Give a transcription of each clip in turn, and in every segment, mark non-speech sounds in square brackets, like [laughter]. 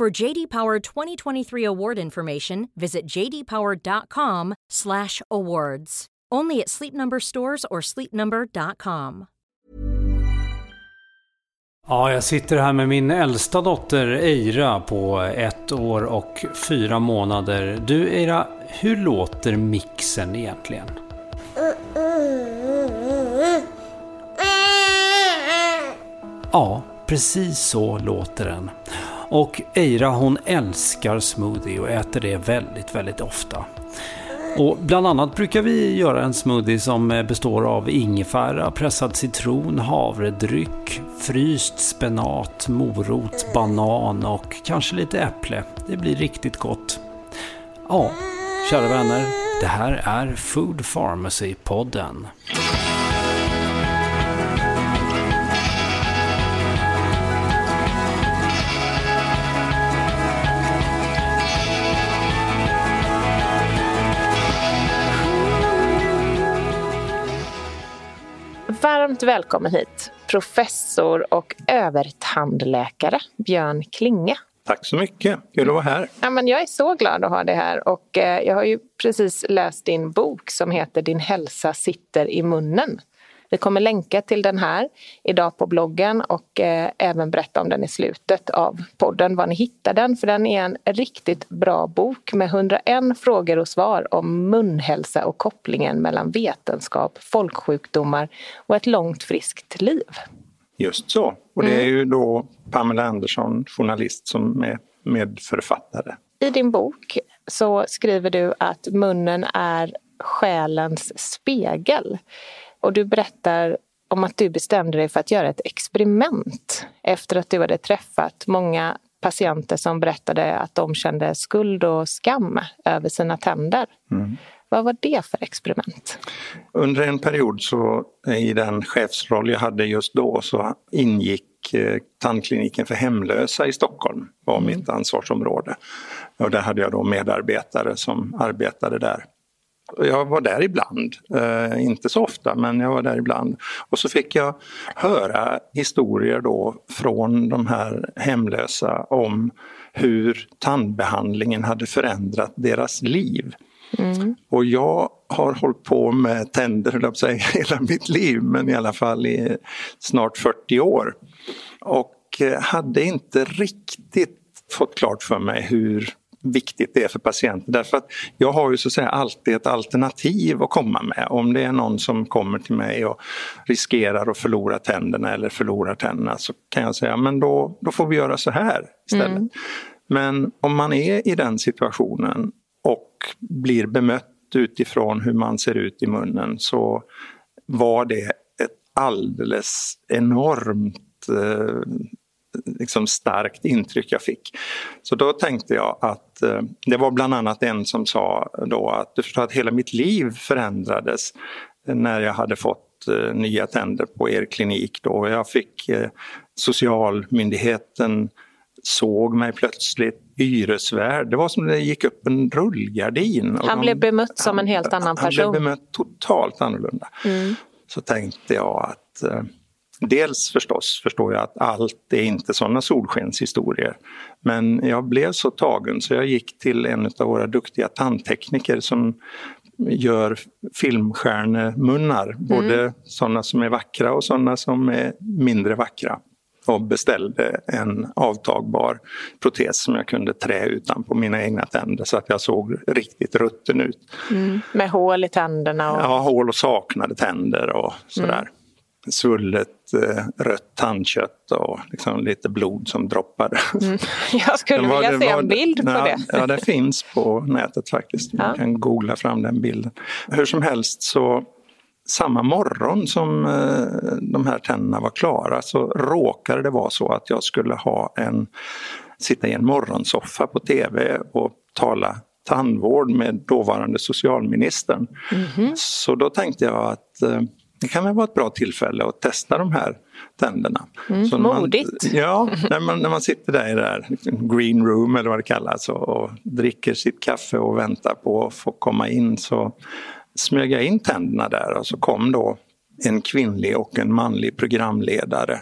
For JD Power 2023 award information, visit jdpower.com/awards. Only at Sleep Number stores or sleepnumber.com. Ja, jag sitter här med min äldsta dotter Eira på ett år och fyra månader. Du Eira, hur låter mixen egentligen? Ja, precis så låter den. Och Eira hon älskar smoothie och äter det väldigt, väldigt ofta. Och bland annat brukar vi göra en smoothie som består av ingefära, pressad citron, havredryck, fryst spenat, morot, banan och kanske lite äpple. Det blir riktigt gott. Ja, kära vänner, det här är Food Pharmacy-podden. Varmt välkommen hit, professor och övertandläkare Björn Klinge. Tack så mycket, kul att vara här. Ja, men jag är så glad att ha dig här och eh, jag har ju precis läst din bok som heter Din hälsa sitter i munnen. Vi kommer länka till den här idag på bloggen och eh, även berätta om den i slutet av podden, var ni hittar den. För den är en riktigt bra bok med 101 frågor och svar om munhälsa och kopplingen mellan vetenskap, folksjukdomar och ett långt friskt liv. Just så. Och det är ju då Pamela Andersson, journalist, som är medförfattare. I din bok så skriver du att munnen är själens spegel. Och du berättar om att du bestämde dig för att göra ett experiment efter att du hade träffat många patienter som berättade att de kände skuld och skam över sina tänder. Mm. Vad var det för experiment? Under en period så i den chefsroll jag hade just då så ingick eh, tandkliniken för hemlösa i Stockholm var mm. mitt ansvarsområde. Och där hade jag då medarbetare som arbetade där. Jag var där ibland, eh, inte så ofta men jag var där ibland. Och så fick jag höra historier då från de här hemlösa om hur tandbehandlingen hade förändrat deras liv. Mm. Och jag har hållit på med tänder, jag säga, [laughs] hela mitt liv, men i alla fall i snart 40 år. Och eh, hade inte riktigt fått klart för mig hur viktigt det är för patienten. Därför att jag har ju så att säga alltid ett alternativ att komma med. Om det är någon som kommer till mig och riskerar att förlora tänderna eller förlorar tänderna så kan jag säga men då, då får vi göra så här istället. Mm. Men om man är i den situationen och blir bemött utifrån hur man ser ut i munnen så var det ett alldeles enormt eh, liksom starkt intryck jag fick. Så då tänkte jag att eh, det var bland annat en som sa då att du förstår att hela mitt liv förändrades när jag hade fått eh, nya tänder på er klinik då. Jag fick eh, socialmyndigheten såg mig plötsligt hyresvärd. Det var som det gick upp en rullgardin. Han de, blev bemött som en helt annan person. Han blev bemött totalt annorlunda. Mm. Så tänkte jag att Dels förstås förstår jag att allt är inte sådana solskenshistorier. Men jag blev så tagen så jag gick till en av våra duktiga tandtekniker som gör filmstjärnemunnar. Mm. Både sådana som är vackra och sådana som är mindre vackra. Och beställde en avtagbar protes som jag kunde trä utan på mina egna tänder så att jag såg riktigt rutten ut. Mm. Med hål i tänderna? Och... Ja, hål och saknade tänder och sådär. Mm svullet eh, rött tandkött och liksom lite blod som droppade. Mm. [laughs] Jag skulle var, vilja se var, en bild på ja, det. Ja, det finns på nätet faktiskt. Man ja. kan googla fram den bilden. Hur som helst så samma morgon som eh, de här tänderna var klara så råkade det vara så att jag skulle ha en sitta i en morgonsoffa på tv och tala tandvård med dåvarande socialministern. Mm -hmm. Så då tänkte jag att eh, det kan väl vara ett bra tillfälle att testa de här tänderna. Mm, så modigt! Man, ja, när man, när man sitter där i det där green room eller vad det kallas och, och dricker sitt kaffe och väntar på att få komma in så smög jag in tänderna där och så kom då en kvinnlig och en manlig programledare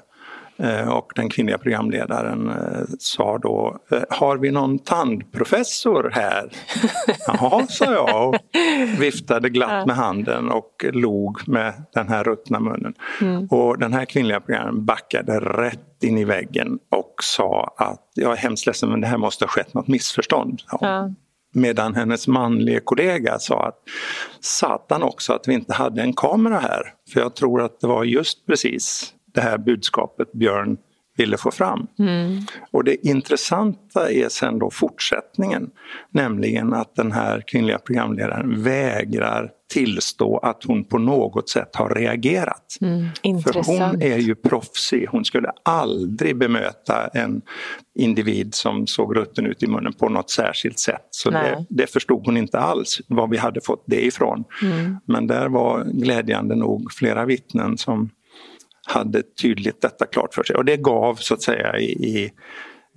och den kvinnliga programledaren eh, sa då, eh, har vi någon tandprofessor här? [laughs] Jaha, sa jag och viftade glatt med handen och log med den här ruttna munnen. Mm. Och den här kvinnliga programledaren backade rätt in i väggen och sa att jag är hemskt ledsen men det här måste ha skett något missförstånd. Ja. Medan hennes manliga kollega sa att satan också att vi inte hade en kamera här. För jag tror att det var just precis det här budskapet Björn ville få fram. Mm. Och det intressanta är sen då fortsättningen, nämligen att den här kvinnliga programledaren vägrar tillstå att hon på något sätt har reagerat. Mm, För hon är ju proffsig, hon skulle aldrig bemöta en individ som såg rutten ut i munnen på något särskilt sätt. Så det, det, förstod hon inte alls var vi hade fått det ifrån. Mm. Men där var glädjande nog flera vittnen som hade tydligt detta klart för sig. Och det gav så att säga i, i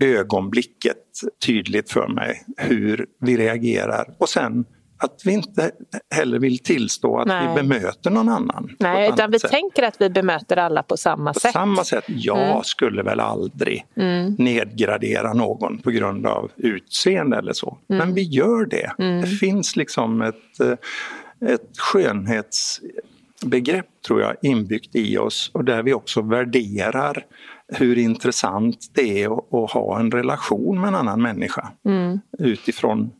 ögonblicket tydligt för mig hur vi reagerar. Och sen att vi inte heller vill tillstå att Nej. vi bemöter någon annan. Nej, utan vi sätt. tänker att vi bemöter alla på samma på sätt. samma sätt. Jag mm. skulle väl aldrig mm. nedgradera någon på grund av utseende eller så. Mm. Men vi gör det. Mm. Det finns liksom ett, eh, ett skönhets begrepp tror jag inbyggt i oss och där vi också värderar hur intressant det är att, att ha en relation med en annan människa mm. utifrån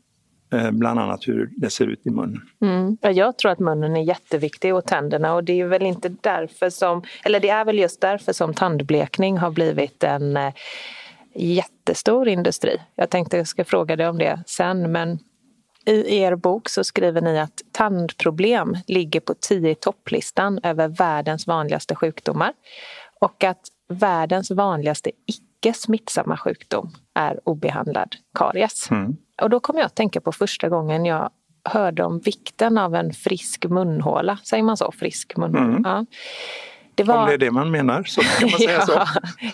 eh, bland annat hur det ser ut i munnen. Mm. Jag tror att munnen är jätteviktig och tänderna och det är väl inte därför som, eller det är väl just därför som tandblekning har blivit en eh, jättestor industri. Jag tänkte jag ska fråga dig om det sen men i er bok så skriver ni att tandproblem ligger på 10 topplistan över världens vanligaste sjukdomar och att världens vanligaste icke smittsamma sjukdom är obehandlad karies. Mm. Och då kommer jag att tänka på första gången jag hörde om vikten av en frisk munhåla. Säger man så? Frisk munhåla? Mm. Ja. Det var... Om det är det man menar så kan man säga [laughs] ja, så.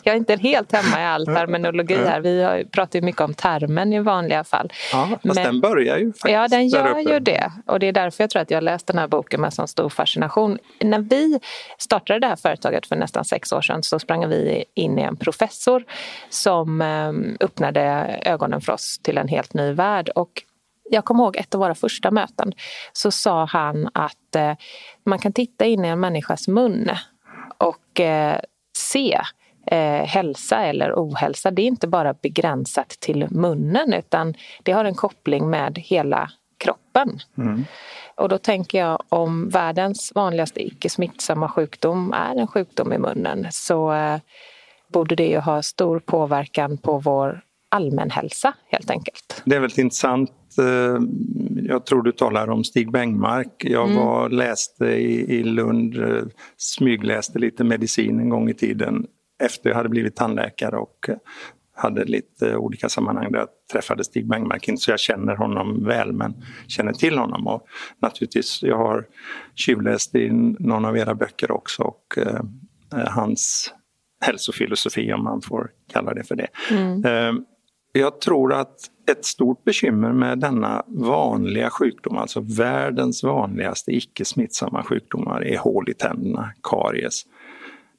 Jag är inte helt hemma i all terminologi här. Vi pratar ju mycket om termen i vanliga fall. Ja, fast Men, den börjar ju faktiskt Ja, den gör ju det. Och det är därför jag tror att jag läst den här boken med sån stor fascination. När vi startade det här företaget för nästan sex år sedan så sprang vi in i en professor som ehm, öppnade ögonen för oss till en helt ny värld. Och jag kommer ihåg ett av våra första möten så sa han att eh, man kan titta in i en människas mun och eh, se eh, hälsa eller ohälsa. Det är inte bara begränsat till munnen utan det har en koppling med hela kroppen. Mm. Och då tänker jag om världens vanligaste icke smittsamma sjukdom är en sjukdom i munnen så eh, borde det ju ha stor påverkan på vår allmänhälsa helt enkelt. Det är väldigt intressant Eh, jag tror du talar om Stig Bengmark. Jag mm. var, läste i, i Lund, eh, smygläste lite medicin en gång i tiden efter jag hade blivit tandläkare och hade lite olika sammanhang där jag träffade Stig Bengmark. Inte så jag känner honom väl men känner till honom. Och naturligtvis, jag har tjuvläst i någon av era böcker också och eh, hans hälsofilosofi om man får kalla det för det. Mm. Eh, jag tror att ett stort bekymmer med denna vanliga sjukdom, alltså världens vanligaste icke smittsamma sjukdomar, är hål i tänderna, karies.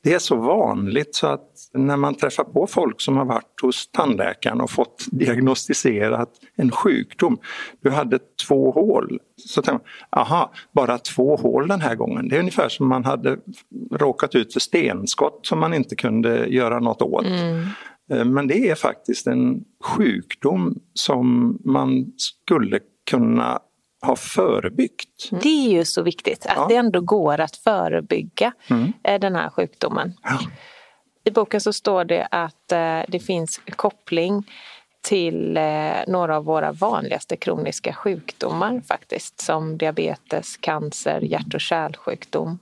Det är så vanligt så att när man träffar på folk som har varit hos tandläkaren och fått diagnostiserat en sjukdom. Du hade två hål. Så tänker man, aha, bara två hål den här gången. Det är ungefär som man hade råkat ut för stenskott som man inte kunde göra något åt. Mm. Eh, men det är faktiskt en sjukdom som man skulle kunna ha förebyggt. Det är ju så viktigt att ja. det ändå går att förebygga mm. Eh, den här sjukdomen. Ja. I boken så står det att eh, det finns koppling till några av våra vanligaste kroniska sjukdomar faktiskt som diabetes, cancer, hjärt och kärlsjukdom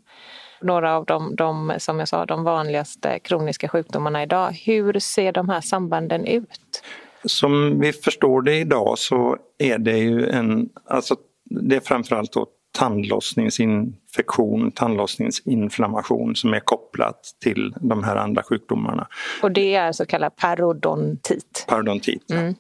några av de, de, som jag sa, de vanligaste kroniska sjukdomarna idag. Hur ser de här sambanden ut? Som vi förstår det idag så är det ju en, alltså det är framförallt då tandlossningsinfektion, tandlossningsinflammation som är kopplat till de här andra sjukdomarna. Och det är så kallad parodontit? Parodontit, mm.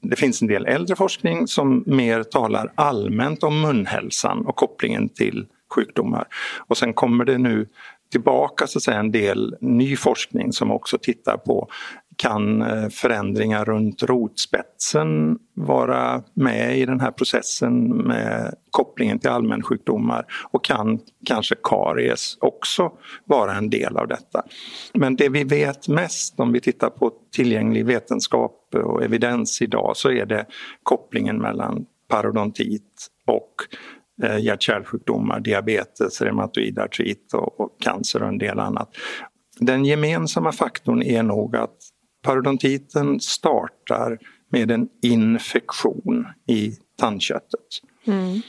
Det finns en del äldre forskning som mer talar allmänt om munhälsan och kopplingen till sjukdomar. Och sen kommer det nu tillbaka så att säga, en del ny forskning som också tittar på kan eh, förändringar runt rotspetsen vara med i den här processen med kopplingen till allmänsjukdomar och kan kanske karies också vara en del av detta. Men det vi vet mest om vi tittar på tillgänglig vetenskap och evidens idag så är det kopplingen mellan parodontit och eh, hjärt-kärlsjukdomar, diabetes, reumatoid artrit och, och cancer och en del annat. Den gemensamma faktorn är nog att Parodontiten startar med en infektion i tandköttet. Mm.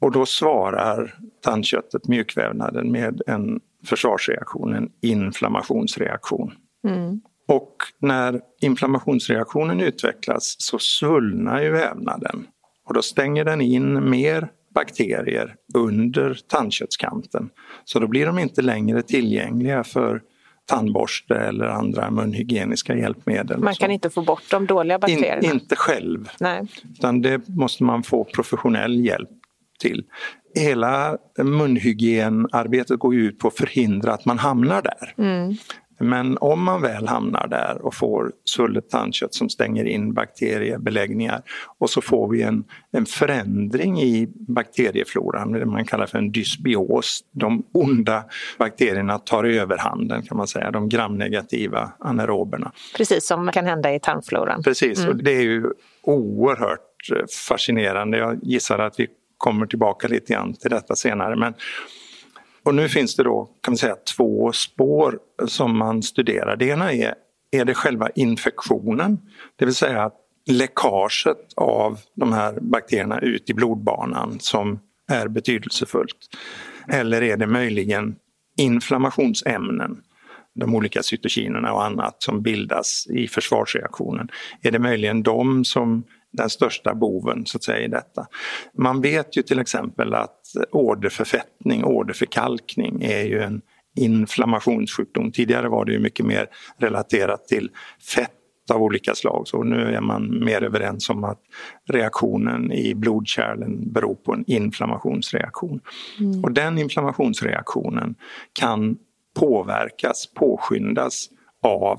Och då svarar tandköttet, mjukvävnaden, med en försvarsreaktion, en inflammationsreaktion. Mm. Och när inflammationsreaktionen utvecklas så svullnar ju vävnaden och då stänger den in mer bakterier under tandköttskanten. Så då blir de inte längre tillgängliga för tandborste eller andra munhygieniska hjälpmedel. Man kan inte få bort de dåliga bakterierna? In, inte själv, Nej. utan det måste man få professionell hjälp till. Hela munhygienarbetet går ut på att förhindra att man hamnar där. Mm. Men om man väl hamnar där och får svullet tandkött som stänger in bakteriebeläggningar och så får vi en, en förändring i bakteriefloran, det man kallar för en dysbios. De onda bakterierna tar överhanden kan man säga, de gramnegativa anaeroberna. Precis som kan hända i tarmfloran. Precis, mm. och det är ju oerhört fascinerande. Jag gissar att vi kommer tillbaka lite grann till detta senare. Men och nu finns det då kan man säga, två spår som man studerar. Det ena är, är det själva infektionen, det vill säga läckaget av de här bakterierna ut i blodbanan som är betydelsefullt. Eller är det möjligen inflammationsämnen, de olika cytokinerna och annat som bildas i försvarsreaktionen. Är det möjligen de som den största boven så att säga i detta. Man vet ju till exempel att åderförfettning, åderförkalkning är ju en inflammationssjukdom. Tidigare var det ju mycket mer relaterat till fett av olika slag. Så nu är man mer överens om att reaktionen i blodkärlen beror på en inflammationsreaktion. Mm. Och den inflammationsreaktionen kan påverkas, påskyndas av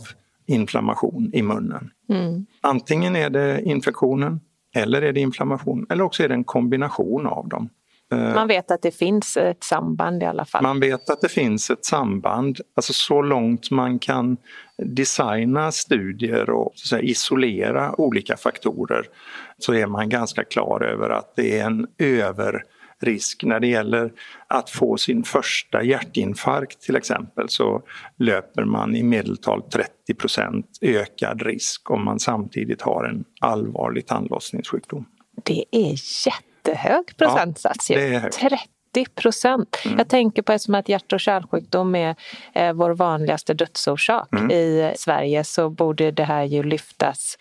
inflammation i munnen. Mm. Antingen är det infektionen eller är det inflammation eller också är det en kombination av dem. Eh, man vet att det finns ett samband i alla fall? Man vet att det finns ett samband, alltså så långt man kan designa studier och säga, isolera olika faktorer så är man ganska klar över att det är en över risk. När det gäller att få sin första hjärtinfarkt till exempel så löper man i medeltal 30% ökad risk om man samtidigt har en allvarlig tandlossningssjukdom. Det är jättehög procentsats. Ja, 30 procent. Mm. Jag tänker på eftersom att hjärt och kärlsjukdom är eh, vår vanligaste dödsorsak mm. i Sverige så borde det här ju lyftas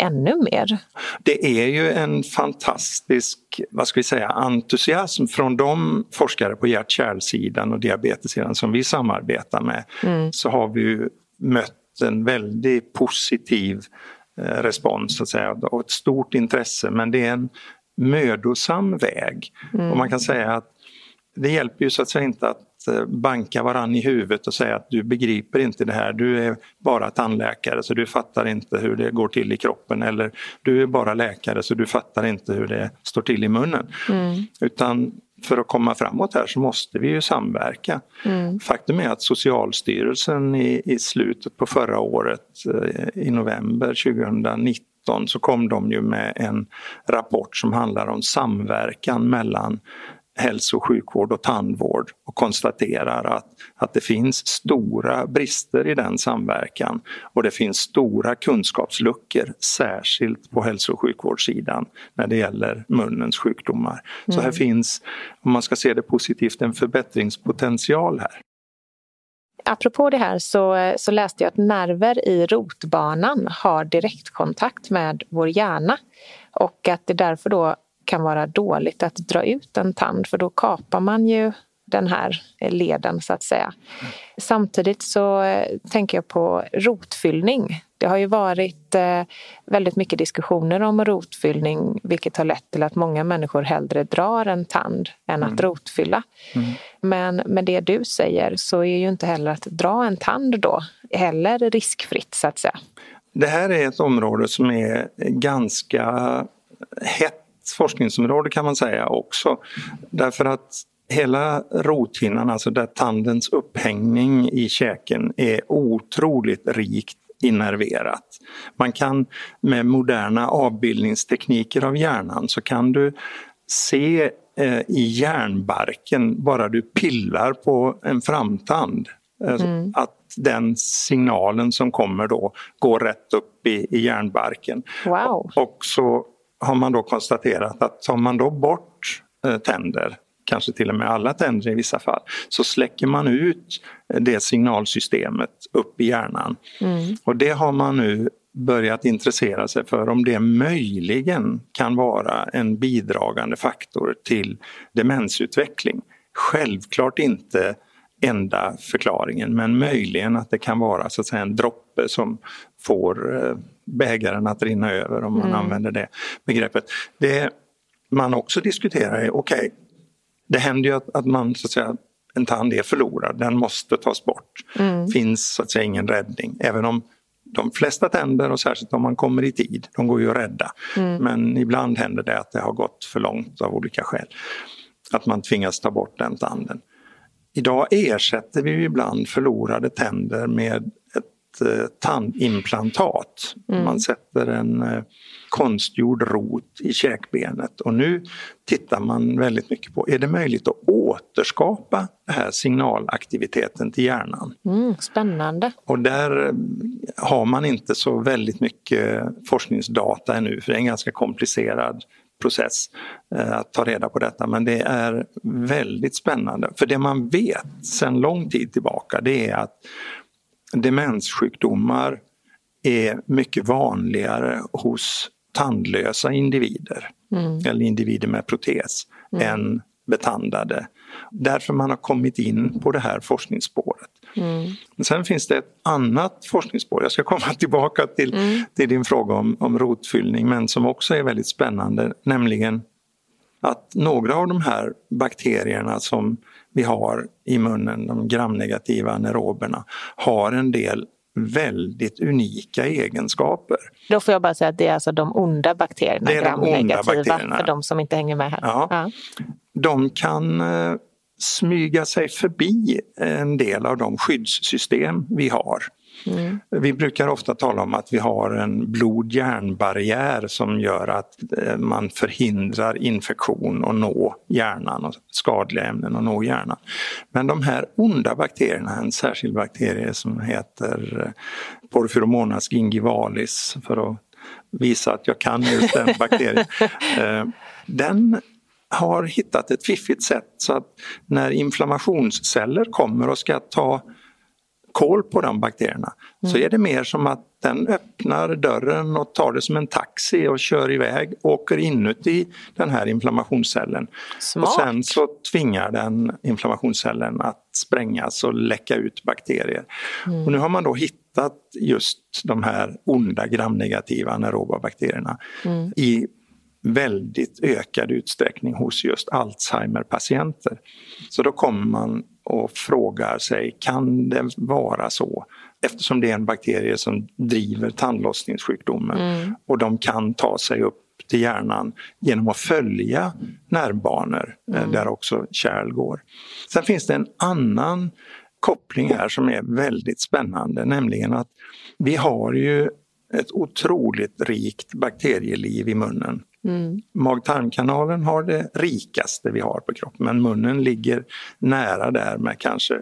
ännu mer. Det är ju en fantastisk vad ska vi säga, entusiasm från de forskare på hjärt-kärlsidan och diabetessidan som vi samarbetar med. Mm. Så har vi mött en väldigt positiv eh, respons så att säga, och ett stort intresse men det är en mödosam väg. Mm. Och man kan säga att det hjälper ju så att säga inte att banka varann i huvudet och säga att du begriper inte det här, du är bara tandläkare så du fattar inte hur det går till i kroppen eller du är bara läkare så du fattar inte hur det står till i munnen. Mm. Utan för att komma framåt här så måste vi ju samverka. Mm. Faktum är att Socialstyrelsen i, i slutet på förra året, eh, i november 2019, så kom de ju med en rapport som handlar om samverkan mellan hälso och sjukvård och tandvård och konstaterar att, att det finns stora brister i den samverkan och det finns stora kunskapsluckor, särskilt på hälso och sjukvårdssidan när det gäller munnens sjukdomar. Mm. Så här mm. finns, om man ska se det positivt, en förbättringspotential här. apropå det här så, så läste jag att nerver i rotbanan har direktkontakt med vår hjärna och att det därför då kan vara dåligt att dra ut en tand för då kapar man ju den här leden så att säga. Samtidigt så eh, tänker jag på rotfyllning. Det har ju varit eh, väldigt mycket diskussioner om rotfyllning vilket har lett till att många människor hellre drar en tand än att mm. rotfylla. Mm. Men med det du säger så är ju inte heller att dra en tand då heller riskfritt så att säga. Det här är ett område som är ganska hett forskningsområde kan man säga också. Därför att hela rothinnan, alltså där tandens upphängning i käken är otroligt rikt innerverat. Man kan med moderna avbildningstekniker av hjärnan så kan du se eh, i hjärnbarken, bara du pillar på en framtand, eh, mm. att den signalen som kommer då går rätt upp i, i hjärnbarken. Wow. Och, och så har man då konstaterat att tar man då bort eh, tänder kanske till och med alla tänder i vissa fall, så släcker man ut det signalsystemet upp i hjärnan. Mm. Och det har man nu börjat intressera sig för om det möjligen kan vara en bidragande faktor till demensutveckling. Självklart inte enda förklaringen men möjligen att det kan vara så att säga, en droppe som får eh, bägaren att rinna över om man mm. använder det begreppet. Det man också diskuterar är, okej, okay, det händer ju att, att man så att säga en tand är förlorad, den måste tas bort. Mm. finns så att säga ingen räddning. Även om de flesta tänder och särskilt om man kommer i tid, de går ju att rädda. Mm. Men ibland händer det att det har gått för långt av olika skäl. Att man tvingas ta bort den tanden. Idag ersätter vi ibland förlorade tänder med eh, tandimplantat. Mm. Man sätter en eh, konstgjord rot i käkbenet och nu tittar man väldigt mycket på, är det möjligt att återskapa den här signalaktiviteten till hjärnan? Mm, spännande. Och där eh, har man inte så väldigt mycket forskningsdata ännu för det är en ganska komplicerad process att ta reda på detta men det är väldigt spännande. För det man vet sedan lång tid tillbaka det är att demenssjukdomar är mycket vanligare hos tandlösa individer mm. eller individer med protes mm. än betandade. Därför man har kommit in på det här forskningsspåret. Mm. Sen finns det ett annat forskningsspår, jag ska komma [laughs] tillbaka till, mm. till din fråga om, om rotfyllning, men som också är väldigt spännande, nämligen att några av de här bakterierna som vi har i munnen, de gramnegativa anaeroberna, har en del väldigt unika egenskaper. Då får jag bara säga att det är alltså de onda bakterierna, det är de onda bakterierna. för de som inte hänger med här. Ja. ja. De kan eh, smyga sig förbi en del av de skyddssystem vi har. Mm. Vi brukar ofta tala om att vi har en blod-hjärnbarriär som gör att eh, man förhindrar infektion och nå hjärnan och skadliga ämnen och nå hjärnan. Men de här onda bakterierna, en särskild bakterie som heter eh, Porphyromonas gingivalis för att visa att jag kan just den [laughs] bakterien. Eh, den har hittat ett fiffigt sätt så att när inflammationsceller kommer och ska ta koll på de bakterierna mm. så är det mer som att den öppnar dörren och tar det som en taxi och kör iväg, åker inuti den här inflammationscellen. Smart. Och sen så tvingar den inflammationscellen att sprängas och läcka ut bakterier. Mm. Och nu har man då hittat just de här onda gramnegativa anaeroba bakterierna mm. i väldigt ökad utsträckning hos just Alzheimer-patienter. Så då kommer man och frågar sig, kan det vara så? Eftersom det är en bakterie som driver tandlossningssjukdomen mm. och de kan ta sig upp till hjärnan genom att följa nervbanor eh, mm. där också kärl går. Sen finns det en annan koppling här som är väldigt spännande, nämligen att vi har ju ett otroligt rikt bakterieliv i munnen. Mm. Mag-tarmkanalen har det rikaste vi har på kroppen men munnen ligger nära där med kanske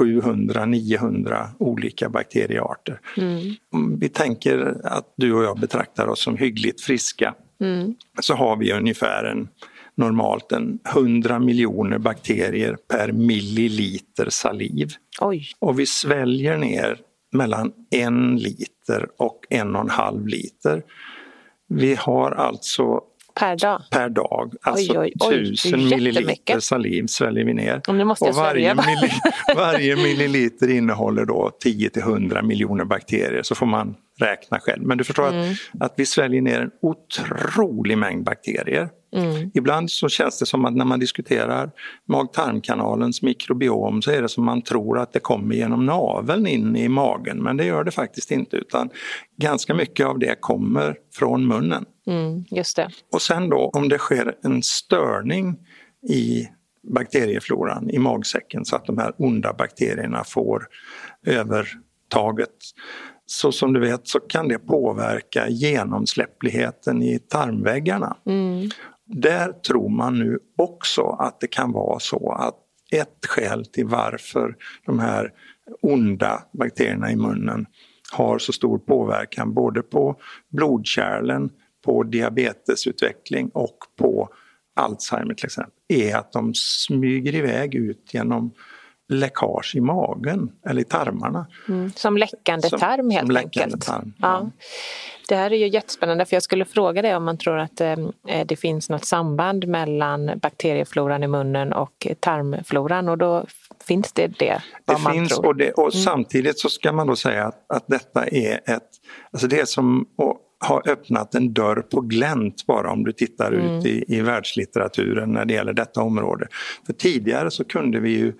700-900 olika bakteriearter. Mm. Vi tänker att du och jag betraktar oss som hyggligt friska mm. så har vi ungefär en normalt en 100 miljoner bakterier per milliliter saliv. Oj. Och vi sväljer ner mellan en liter och en och en halv liter. Vi har alltså Per dag? Per dag. Alltså oj, oj, oj, tusen milliliter saliv sväljer vi ner. Och, varje, milli, [laughs] varje milliliter innehåller då 10 till 100 miljoner bakterier. Så får man räkna själv. Men du förstår mm. att, att vi sväljer ner en otrolig mängd bakterier. Mm. Ibland så känns det som att när man diskuterar mag-tarmkanalens mikrobiom så är det som man tror att det kommer genom naveln in i magen men det gör det faktiskt inte utan ganska mycket av det kommer från munnen. Mm, just det. Och sen då om det sker en störning i bakteriefloran i magsäcken så att de här onda bakterierna får övertaget så som du vet så kan det påverka genomsläppligheten i tarmväggarna. Mm. Där tror man nu också att det kan vara så att ett skäl till varför de här onda bakterierna i munnen har så stor påverkan både på blodkärlen, på diabetesutveckling och på Alzheimer till exempel, är att de smyger iväg ut genom läckage i magen eller i tarmarna. Mm, som läckande som, tarm helt som enkelt. Tarm, ja. ja. Det här är ju jättespännande för jag skulle fråga dig om man tror att eh, det finns något samband mellan bakteriefloran i munnen och tarmfloran och då finns det det? Det finns tror. och, det, och mm. samtidigt så ska man då säga att, att detta är ett, alltså det är som att ha öppnat en dörr på glänt bara om du tittar mm. ut i, i världslitteraturen när det gäller detta område. För tidigare så kunde vi ju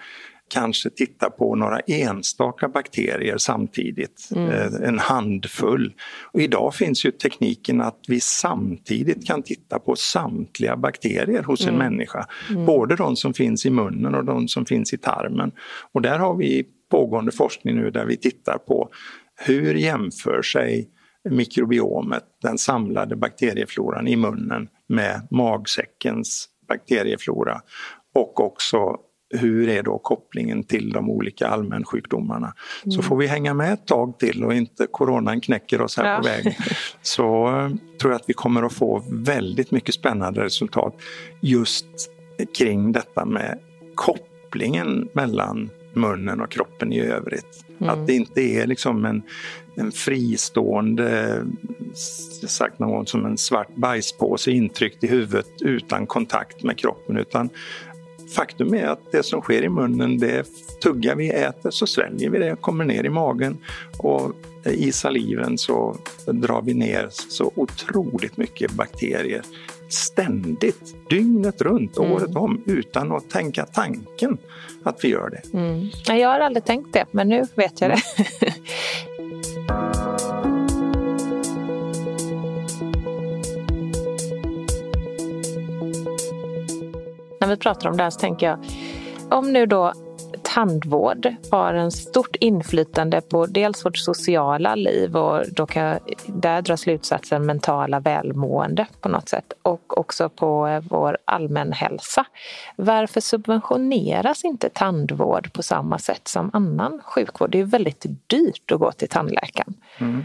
kanske titta på några enstaka bakterier samtidigt, mm. Eh, en handfull. Och idag finns ju tekniken att vi samtidigt kan titta på samtliga bakterier hos mm. en människa. Mm. Både de som finns i munnen och de som finns i tarmen. Och där har vi pågående forskning nu där vi tittar på hur jämför sig mikrobiomet, den samlade bakteriefloran i munnen med magsäckens bakterieflora och också hur är då kopplingen till de olika allmänsjukdomarna? Mm. Så får vi hänga med ett tag till och inte coronan knäcker oss här ja. på vägen. [laughs] Så eh, tror jag att vi kommer att få väldigt mycket spännande resultat just kring detta med kopplingen mellan munnen och kroppen i övrigt. Mm. Att det inte är liksom en, en fristående, sagt någon som en svart bajspåse intryckt i huvudet utan kontakt med kroppen utan faktum är att det som sker i munnen, det tuggar vi, äter, så sväljer vi det, kommer ner i magen och i saliven så drar vi ner så otroligt mycket bakterier ständigt, dygnet runt, mm. året om utan att tänka tanken att vi gör det. Mm. Jag har aldrig tänkt det, men nu vet jag det. [laughs] vi pratar om det här så tänker jag, om nu då tandvård har en stort inflytande på dels vårt sociala liv och då kan jag där dra slutsatsen mentala välmående på något sätt och också på eh, vår allmänhälsa. Varför subventioneras inte tandvård på samma sätt som annan sjukvård? Det är väldigt dyrt att gå till tandläkaren. Mm.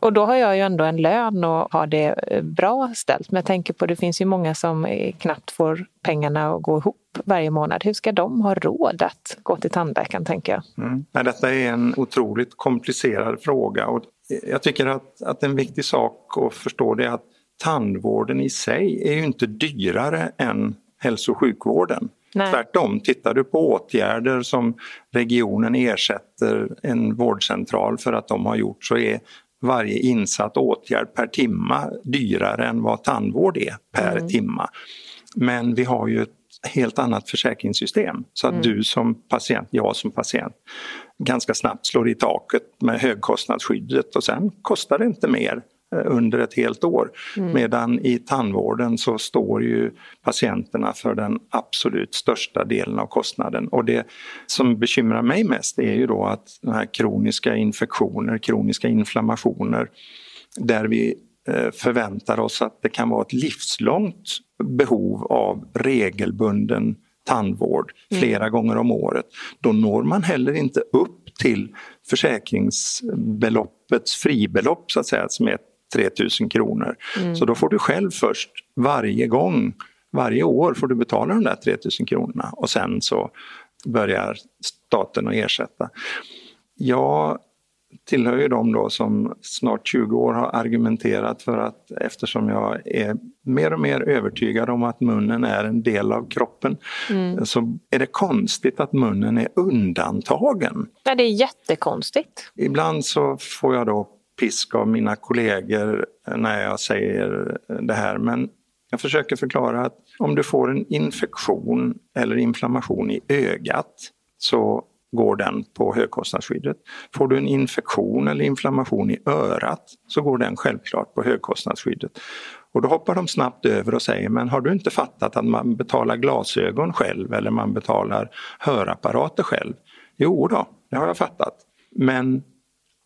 Och då har jag ju ändå en lön och har det eh, bra ställt. Men jag tänker på, det finns ju många som knappt får pengarna att gå ihop varje månad. Hur ska de ha råd att gå till tandläkaren, tänker jag? Mm. detta är en otroligt komplicerad fråga och jag tycker att, att en viktig sak att förstå det är att tandvården i sig är ju inte dyrare än hälso och sjukvården. Nej. Tvärtom, tittar du på åtgärder som regionen ersätter en vårdcentral för att de har gjort så är varje insatt åtgärd per timma dyrare än vad tandvård är per mm. timma. Men vi har ju ett helt annat försäkringssystem så att mm. du som patient, jag som patient ganska snabbt slår i taket med högkostnadsskyddet och sen kostar det inte mer under ett helt år. Mm. Medan i tandvården så står ju patienterna för den absolut största delen av kostnaden. Och det som bekymrar mig mest är ju då att de här kroniska infektioner, kroniska inflammationer där vi eh, förväntar oss att det kan vara ett livslångt behov av regelbunden tandvård mm. flera mm. gånger om året. Då når man heller inte upp till försäkringsbeloppets fribelopp så att säga som är 3000 kronor. Mm. Så då får du själv först varje gång varje år får du betala de där 3000 kronorna och sen så börjar staten att ersätta. Jag tillhör ju de då som snart 20 år har argumenterat för att eftersom jag är mer och mer övertygad om att munnen är en del av kroppen mm. så är det konstigt att munnen är undantagen. Ja, det är jättekonstigt. Ibland så får jag då pisk av mina kollegor när jag säger det här men jag försöker förklara att om du får en infektion eller inflammation i ögat så går den på högkostnadsskyddet. Får du en infektion eller inflammation i örat så går den självklart på högkostnadsskyddet. Och då hoppar de snabbt över och säger men har du inte fattat att man betalar glasögon själv eller man betalar hörapparater själv? Jo då, det har jag fattat. Men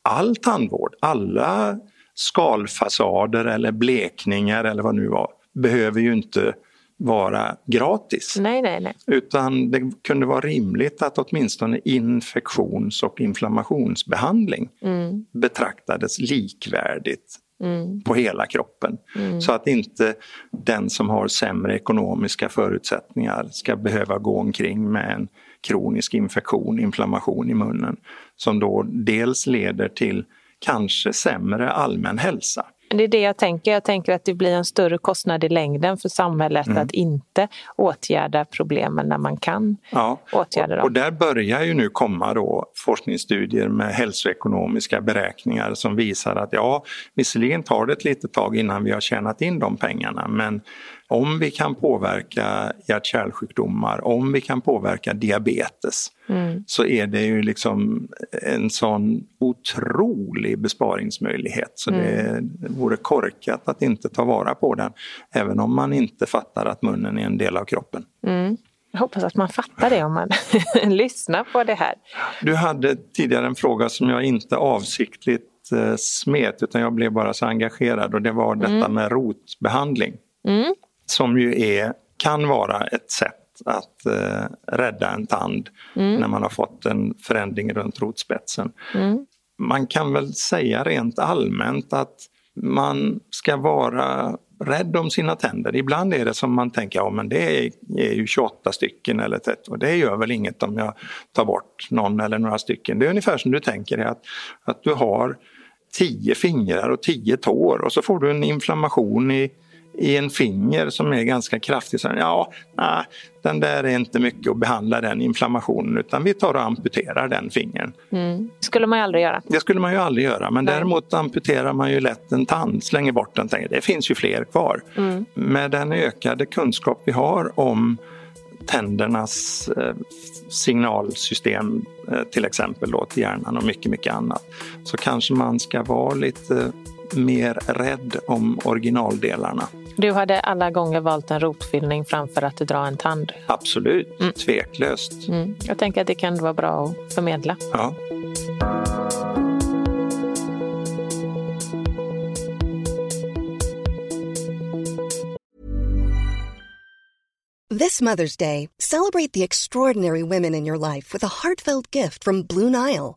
all tandvård, alla skalfasader eller blekningar eller vad det nu var behöver ju inte vara gratis. Nej, nej, nej. Utan det kunde vara rimligt att åtminstone infektions och inflammationsbehandling mm. betraktades likvärdigt mm. på hela kroppen. Mm. Så att inte den som har sämre ekonomiska förutsättningar ska behöva gå omkring med en kronisk infektion, inflammation i munnen som då dels leder till kanske sämre allmän hälsa det är det jag tänker. Jag tänker att det blir en större kostnad i längden för samhället mm. att inte åtgärda problemen när man kan ja. åtgärda dem. Och där börjar ju nu komma då forskningsstudier med hälsoekonomiska beräkningar som visar att ja, visserligen tar det ett litet tag innan vi har tjänat in de pengarna men om vi kan påverka hjärt-kärlsjukdomar, om vi kan påverka diabetes mm. så är det ju liksom en sån otrolig besparingsmöjlighet så mm. det vore korkat att inte ta vara på den även om man inte fattar att munnen är en del av kroppen. Mm. Jag hoppas att man fattar det om man [laughs] lyssnar på det här. Du hade tidigare en fråga som jag inte avsiktligt eh, smet utan jag blev bara så engagerad och det var detta mm. med rotbehandling. Mm som ju är, kan vara ett sätt att eh, rädda en tand mm. när man har fått en förändring runt rotspetsen. Mm. Man kan väl säga rent allmänt att man ska vara rädd om sina tänder. Ibland är det som man tänker, ja men det är, är ju 28 stycken eller 30 och det gör väl inget om jag tar bort någon eller några stycken. Det är ungefär som du tänker att, att du har tio fingrar och tio tår och så får du en inflammation i i en finger som är ganska kraftig. Så, ja, nej, den där är inte mycket att behandla den inflammationen utan vi tar och amputerar den fingern. Mm. Skulle man ju aldrig göra. Det skulle man ju aldrig göra men nej. däremot amputerar man ju lätt en tand, slänger bort den. Tänker, det finns ju fler kvar. Mm. Med den ökade kunskap vi har om tändernas eh, signalsystem eh, till exempel då, till hjärnan och mycket, mycket annat så kanske man ska vara lite mer rädd om originaldelarna. Du hade alla gånger valt en rotfyllning framför att dra en tand? Absolut, mm. tveklöst. Mm. Jag tänker att det kan vara bra att förmedla. Ja. This Mother's Day, celebrate the extraordinary women in your life with a heartfelt gift from Blue Nile.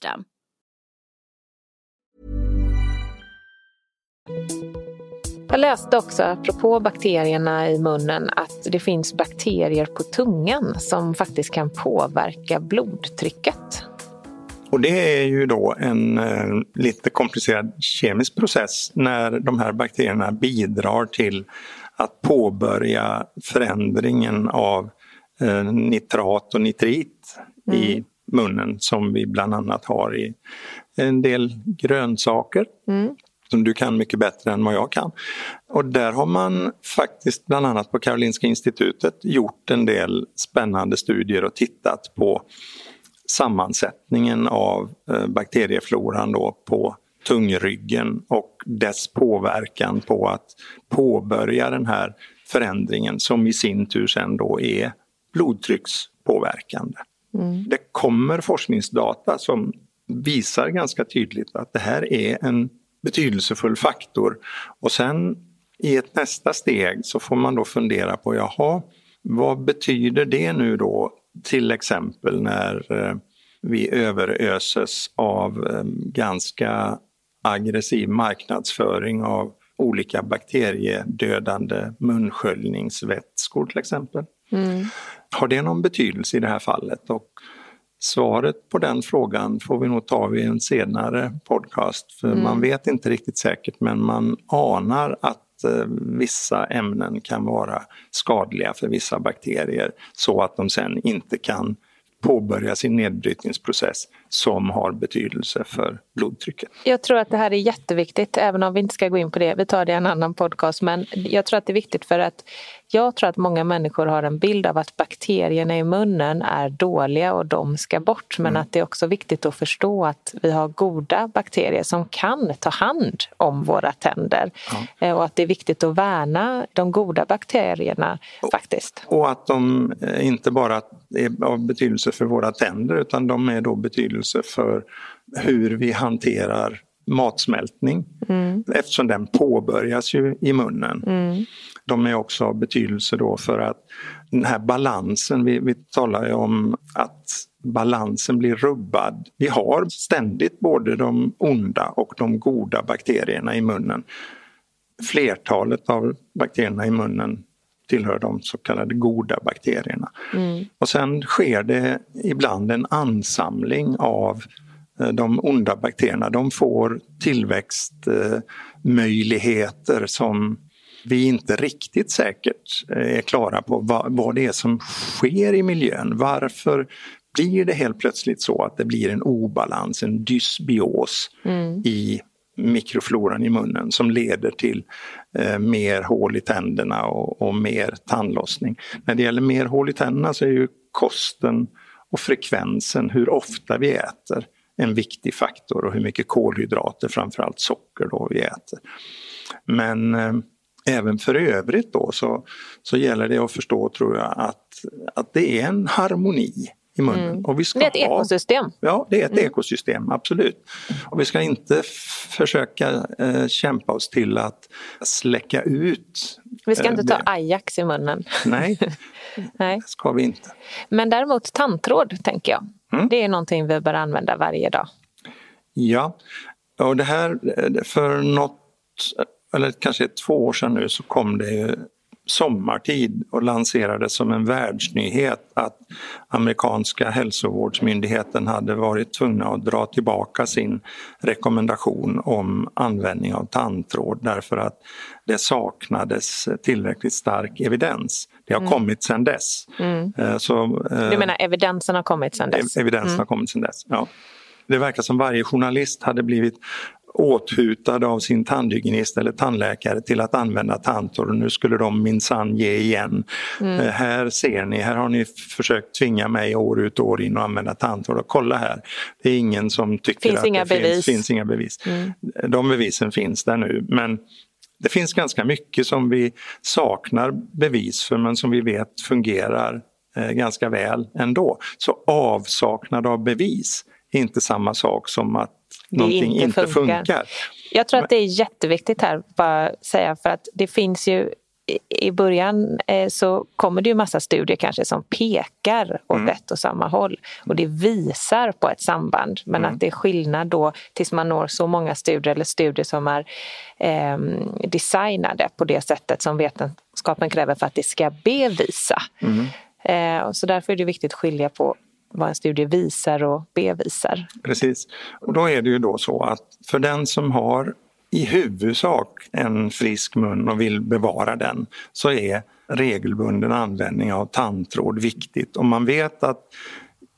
Jag läste också, apropå bakterierna i munnen, att det finns bakterier på tungan som faktiskt kan påverka blodtrycket. Och det är ju då en eh, lite komplicerad kemisk process när de här bakterierna bidrar till att påbörja förändringen av eh, nitrat och nitrit mm. i munnen som vi bland annat har i en del grönsaker. Mm som du kan mycket bättre än vad jag kan. Och där har man faktiskt bland annat på Karolinska institutet gjort en del spännande studier och tittat på sammansättningen av eh, bakteriefloran då på tungryggen och dess påverkan på att påbörja den här förändringen som i sin tur sen då är blodtryckspåverkande. Mm. Det kommer forskningsdata som visar ganska tydligt att det här är en betydelsefull faktor. Och sen i ett nästa steg så får man då fundera på, jaha, vad betyder det nu då till exempel när eh, vi överöses av eh, ganska aggressiv marknadsföring av olika bakteriedödande munsköljningsvätskor till exempel. Mm. Har det någon betydelse i det här fallet? Och Svaret på den frågan får vi nog ta vid en senare podcast. För mm. Man vet inte riktigt säkert men man anar att eh, vissa ämnen kan vara skadliga för vissa bakterier så att de sen inte kan påbörja sin nedbrytningsprocess som har betydelse för blodtrycket. Jag tror att det här är jätteviktigt, även om vi inte ska gå in på det. Vi tar det i en annan podcast. Men jag tror att det är viktigt för att jag tror att många människor har en bild av att bakterierna i munnen är dåliga och de ska bort. Men mm. att det är också viktigt att förstå att vi har goda bakterier som kan ta hand om våra tänder. Ja. Eh, och att det är viktigt att värna de goda bakterierna och, faktiskt. Och att de eh, inte bara är av betydelse för våra tänder utan de är då betydelse för hur vi hanterar matsmältning mm. eftersom den påbörjas ju i munnen. Mm. De är också av betydelse då för att den här balansen, vi, vi talar ju om att balansen blir rubbad. Vi har ständigt både de onda och de goda bakterierna i munnen. Flertalet av bakterierna i munnen tillhör de så kallade goda bakterierna. Mm. Och sen sker det ibland en ansamling av de onda bakterierna. De får tillväxtmöjligheter som vi inte riktigt säkert eh, är klara på vad, vad det är som sker i miljön. Varför blir det helt plötsligt så att det blir en obalans, en dysbios mm. i mikrofloran i munnen som leder till eh, mer hål i tänderna och, och, mer tandlossning. När det gäller mer hål i tänderna så är ju kosten och frekvensen, hur ofta vi äter, en viktig faktor och hur mycket kolhydrater, framförallt socker, då vi äter. Men eh, även för övrigt då så, så gäller det att förstå, tror jag, att, att det är en harmoni i munnen. Mm. Och vi ska det är ett ha, ekosystem. Ja, det är ett mm. ekosystem, absolut. Och vi ska inte försöka eh, kämpa oss till att släcka ut Vi ska eh, inte ta Ajax i munnen. Nej, [laughs] Nej, det ska vi inte. Men däremot tandtråd, tänker jag. Mm. Det är någonting vi bör använda varje dag. Ja, och det här eh, för något, eller kanske två år sedan nu så kom det sommartid och lanserades som en världsnyhet att amerikanska hälsovårdsmyndigheten hade varit tvungna att dra tillbaka sin rekommendation om användning av tandtråd därför att det saknades tillräckligt stark evidens. Det har mm. kommit sedan dess. Mm. Eh, så, eh, du menar evidensen har kommit sedan dess? Evidensen mm. har kommit sedan dess, ja. Det verkar som varje journalist hade blivit åthutad av sin tandhygienist eller tandläkare till att använda tandtråd och nu skulle de minsann ge igen. Mm. Eh, här ser ni, här har ni försökt tvinga mig år ut och år in att använda tandtråd och kolla här. Det är ingen som tycker finns att inga det bevis. Finns, finns inga bevis. Mm. De bevisen finns där nu men det finns ganska mycket som vi saknar bevis för men som vi vet fungerar eh, ganska väl ändå. Så avsaknad av bevis inte samma sak som att någonting inte, inte funkar. funkar. Jag tror att det är jätteviktigt här, bara säga, för att det finns ju i början eh, så kommer det ju massa studier kanske som pekar åt mm. ett och samma håll och det visar på ett samband. Men mm. att det är skillnad då tills man når så många studier eller studier som är eh, designade på det sättet som vetenskapen kräver för att det ska bevisa. Mm. Eh, så därför är det viktigt att skilja på vad en studie visar och bevisar. Precis. Och då är det ju då så att för den som har i huvudsak en frisk mun och vill bevara den så är regelbunden användning av tandtråd viktigt. Om man vet att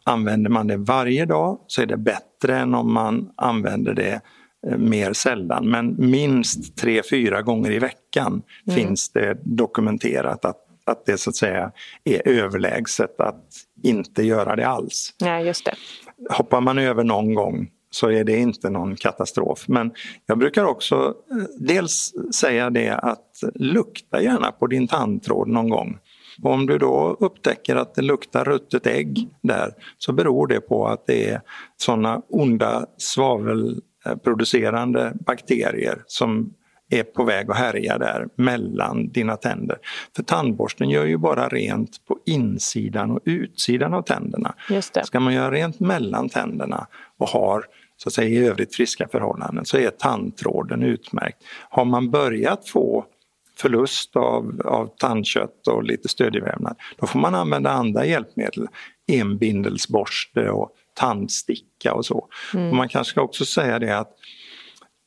använder man det varje dag så är det bättre än om man använder det eh, mer sällan. Men minst tre, fyra gånger i veckan mm. finns det dokumenterat att, att det så att säga är överlägset att inte göra det alls. Ja, just det. Hoppar man över någon gång så är det inte någon katastrof. Men jag brukar också eh, dels säga det att lukta gärna på din tandtråd någon gång. Och om du då upptäcker att det luktar ruttet ägg där så beror det på att det är sådana onda svavelproducerande bakterier som är på väg att härja där mellan dina tänder. För tandborsten gör ju bara rent på insidan och utsidan av tänderna. Just det. Ska man göra rent mellan tänderna och har så att säga, i övrigt friska förhållanden så är tandtråden utmärkt. Har man börjat få förlust av, av tandkött och lite stödjevävnad, då får man använda andra hjälpmedel. Enbindelsborste och tandsticka och så. Mm. Och man kanske ska också säga det att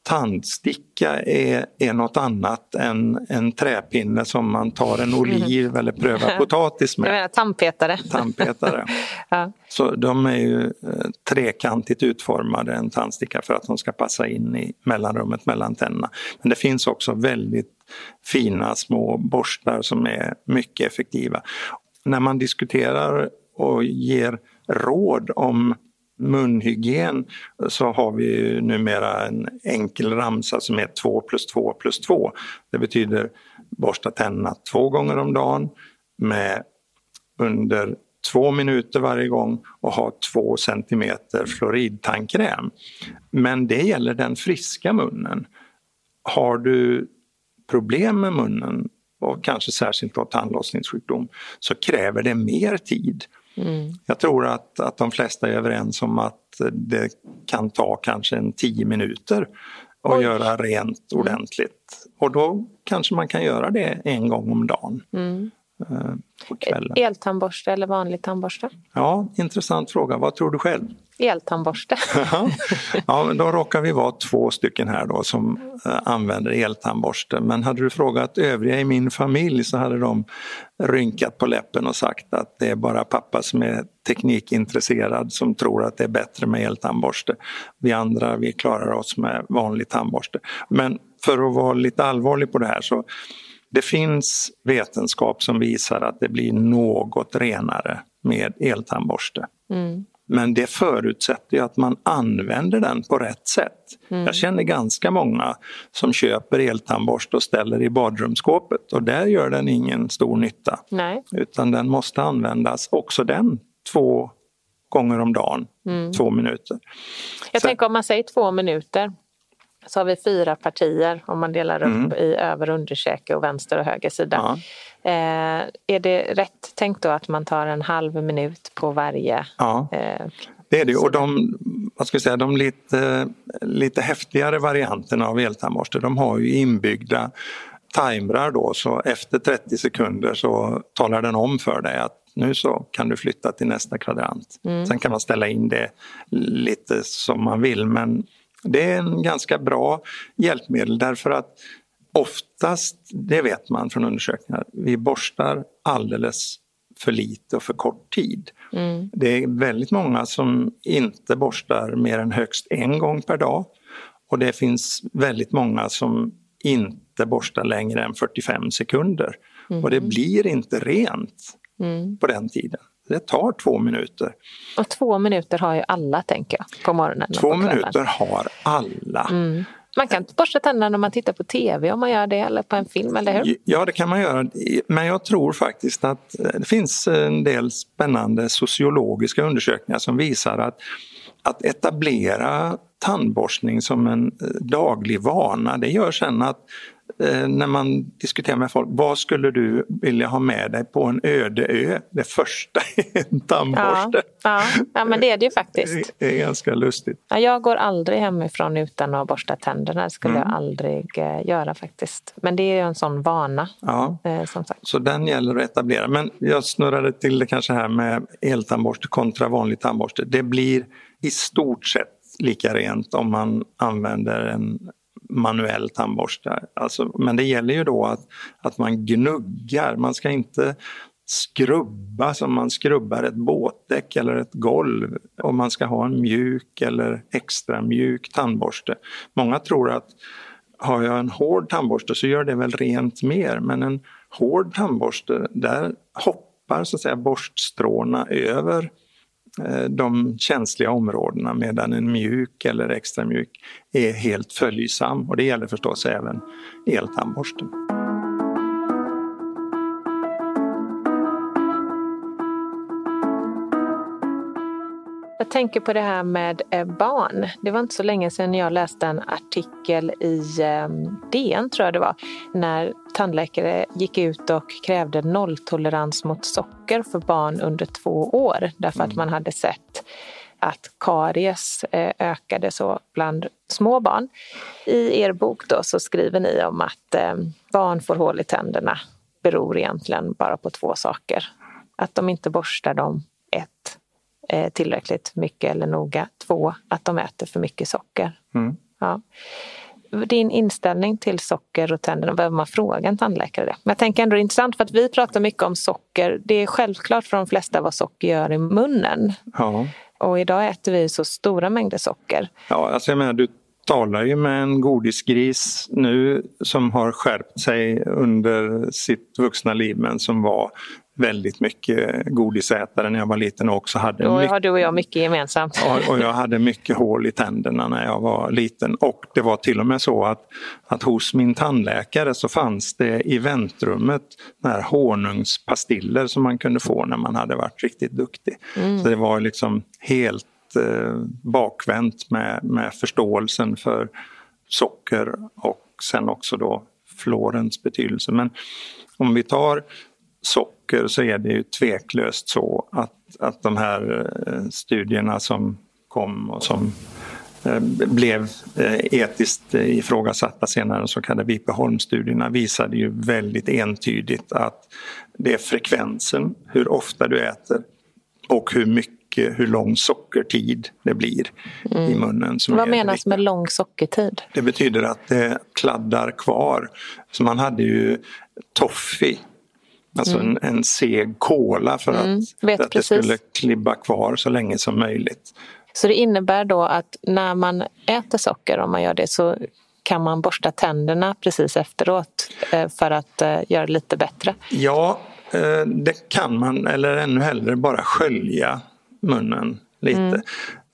tandsticka är, är något annat än en träpinne som man tar en oliv eller prövar [laughs] potatis med. Jag menar tandpetare. tandpetare. [laughs] ja. Så de är ju eh, trekantigt utformade, en tandsticka, för att de ska passa in i mellanrummet mellan tänderna. Men det finns också väldigt fina små borstar som är mycket effektiva. När man diskuterar och ger råd om munhygien så har vi numera en enkel ramsa som är 2 plus 2 plus 2. Det betyder borsta tänderna två gånger om dagen med under två minuter varje gång och ha två centimeter fluoridtandkräm. Men det gäller den friska munnen. Har du problem med munnen och kanske särskilt då tandlossningssjukdom så kräver det mer tid. Mm. Jag tror att, att de flesta är överens om att det kan ta kanske en tio minuter att göra rent mm. ordentligt. Och då kanske man kan göra det en gång om dagen. Mm. Eh, på kvällen. Eltandborste eller vanlig tandborste? Ja, intressant fråga. Vad tror du själv? Eltandborste. [laughs] ja, men då råkar vi vara två stycken här då som eh, använder eltandborste. Men hade du frågat övriga i min familj så hade de rynkat på läppen och sagt att det är bara pappa som är teknikintresserad som tror att det är bättre med eltandborste. Vi andra vi klarar oss med vanlig tandborste. Men för att vara lite allvarlig på det här så det finns vetenskap som visar att det blir något renare med eltandborste. Mm. Men det förutsätter att man använder den på rätt sätt. Mm. Jag känner ganska många som köper eltandborste och ställer i badrumsskåpet och där gör den ingen stor nytta. Nej. Utan den måste användas, också den, två gånger om dagen, mm. två minuter. Jag Så... tänker om man säger två minuter, så har vi fyra partier om man delar upp mm. i över och underkäke och vänster och höger sida. Ja. Eh, är det rätt tänkt då att man tar en halv minut på varje? Ja, eh, det är det. Och de, vad ska jag säga, de lite, lite häftigare varianterna av eltandborste de har ju inbyggda timrar då så efter 30 sekunder så talar den om för dig att nu så kan du flytta till nästa kvadrant. Mm. Sen kan man ställa in det lite som man vill men det är en ganska bra hjälpmedel därför att oftast, det vet man från undersökningar, vi borstar alldeles för lite och för kort tid. Mm. Det är väldigt många som inte borstar mer än högst en gång per dag. Och det finns väldigt många som inte borstar längre än 45 sekunder. Mm. Och det blir inte rent mm. på den tiden. Det tar två minuter. Och två minuter har ju alla, tänker jag, på morgonen Två på minuter har alla. Mm. Man kan borsta tänderna när man tittar på TV om man gör det eller på en film, eller hur? Ja, det kan man göra. Men jag tror faktiskt att det finns en del spännande sociologiska undersökningar som visar att att etablera tandborstning som en daglig vana, det gör sen att när man diskuterar med folk, vad skulle du vilja ha med dig på en öde ö? Det första [laughs] är en tandborste. Ja, ja. ja men det är det ju faktiskt. Det är ganska lustigt. Ja, jag går aldrig hemifrån utan att borsta tänderna. Det skulle mm. jag aldrig eh, göra faktiskt. Men det är ju en sån vana. Ja. Eh, som sagt. Så den gäller att etablera. Men jag snurrade till det kanske här med eltandborste kontra vanlig tandborste. Det blir i stort sett lika rent om man använder en manuell tandborste. Alltså, men det gäller ju då att, att man gnuggar. Man ska inte skrubba som man skrubbar ett båtdäck eller ett golv. Om man ska ha en mjuk eller extra mjuk tandborste. Många tror att har jag en hård tandborste så gör det väl rent mer men en hård tandborste där hoppar så att säga borststråna över Eh, de känsliga områdena medan en mjuk eller extra mjuk är helt följsam och det gäller förstås även eltandborsten. Jag tänker på det här med eh, barn. Det var inte så länge sedan jag läste en artikel i ehm, DN, tror jag det var, när tandläkare gick ut och krävde nolltolerans mot socker för barn under två år därför att mm. man hade sett att karies eh, ökade så bland små barn. I er bok då så skriver ni om att ehm, barn får hål i tänderna beror egentligen bara på två saker. Att de inte borstar dem, eh, tillräckligt mycket eller noga. Två, att de äter för mycket socker. Mm. Ja. Din inställning till socker och tänderna, behöver man fråga en tandläkare det? Men jag tänker ändå det är intressant för att vi pratar mycket om socker. Det är självklart för de flesta vad socker gör i munnen. Ja. Och idag äter vi så stora mängder socker. Ja, alltså jag menar, du talar ju med en godisgris nu som har skärpt sig under sitt vuxna liv men som var väldigt mycket godisätare när jag var liten och också hade... Då har du och jag mycket gemensamt. och jag hade mycket hål i tänderna när jag var liten och det var till och med så att, att hos min tandläkare så fanns det i väntrummet här honungspastiller som man kunde få när man hade varit riktigt duktig. Mm. Så det var liksom helt eh, bakvänt med, med förståelsen för socker och sen också då florens betydelse. Men om vi tar socker så är det ju tveklöst så att, att de här eh, studierna som kom och som eh, blev eh, etiskt ifrågasatta senare, de så kallade Vipeholm-studierna, visade ju väldigt entydigt att det är frekvensen, hur ofta du äter och hur mycket, hur lång sockertid det blir mm. i munnen. Vad menas med lång sockertid? Det betyder att det kladdar kvar. Så man hade ju toffee Alltså mm. en, en seg kola för mm. att, för att det skulle klibba kvar så länge som möjligt. Så det innebär då att när man äter socker, om man gör det, så kan man borsta tänderna precis efteråt eh, för att eh, göra det lite bättre? Ja, eh, det kan man, eller ännu hellre bara skölja munnen lite. Mm.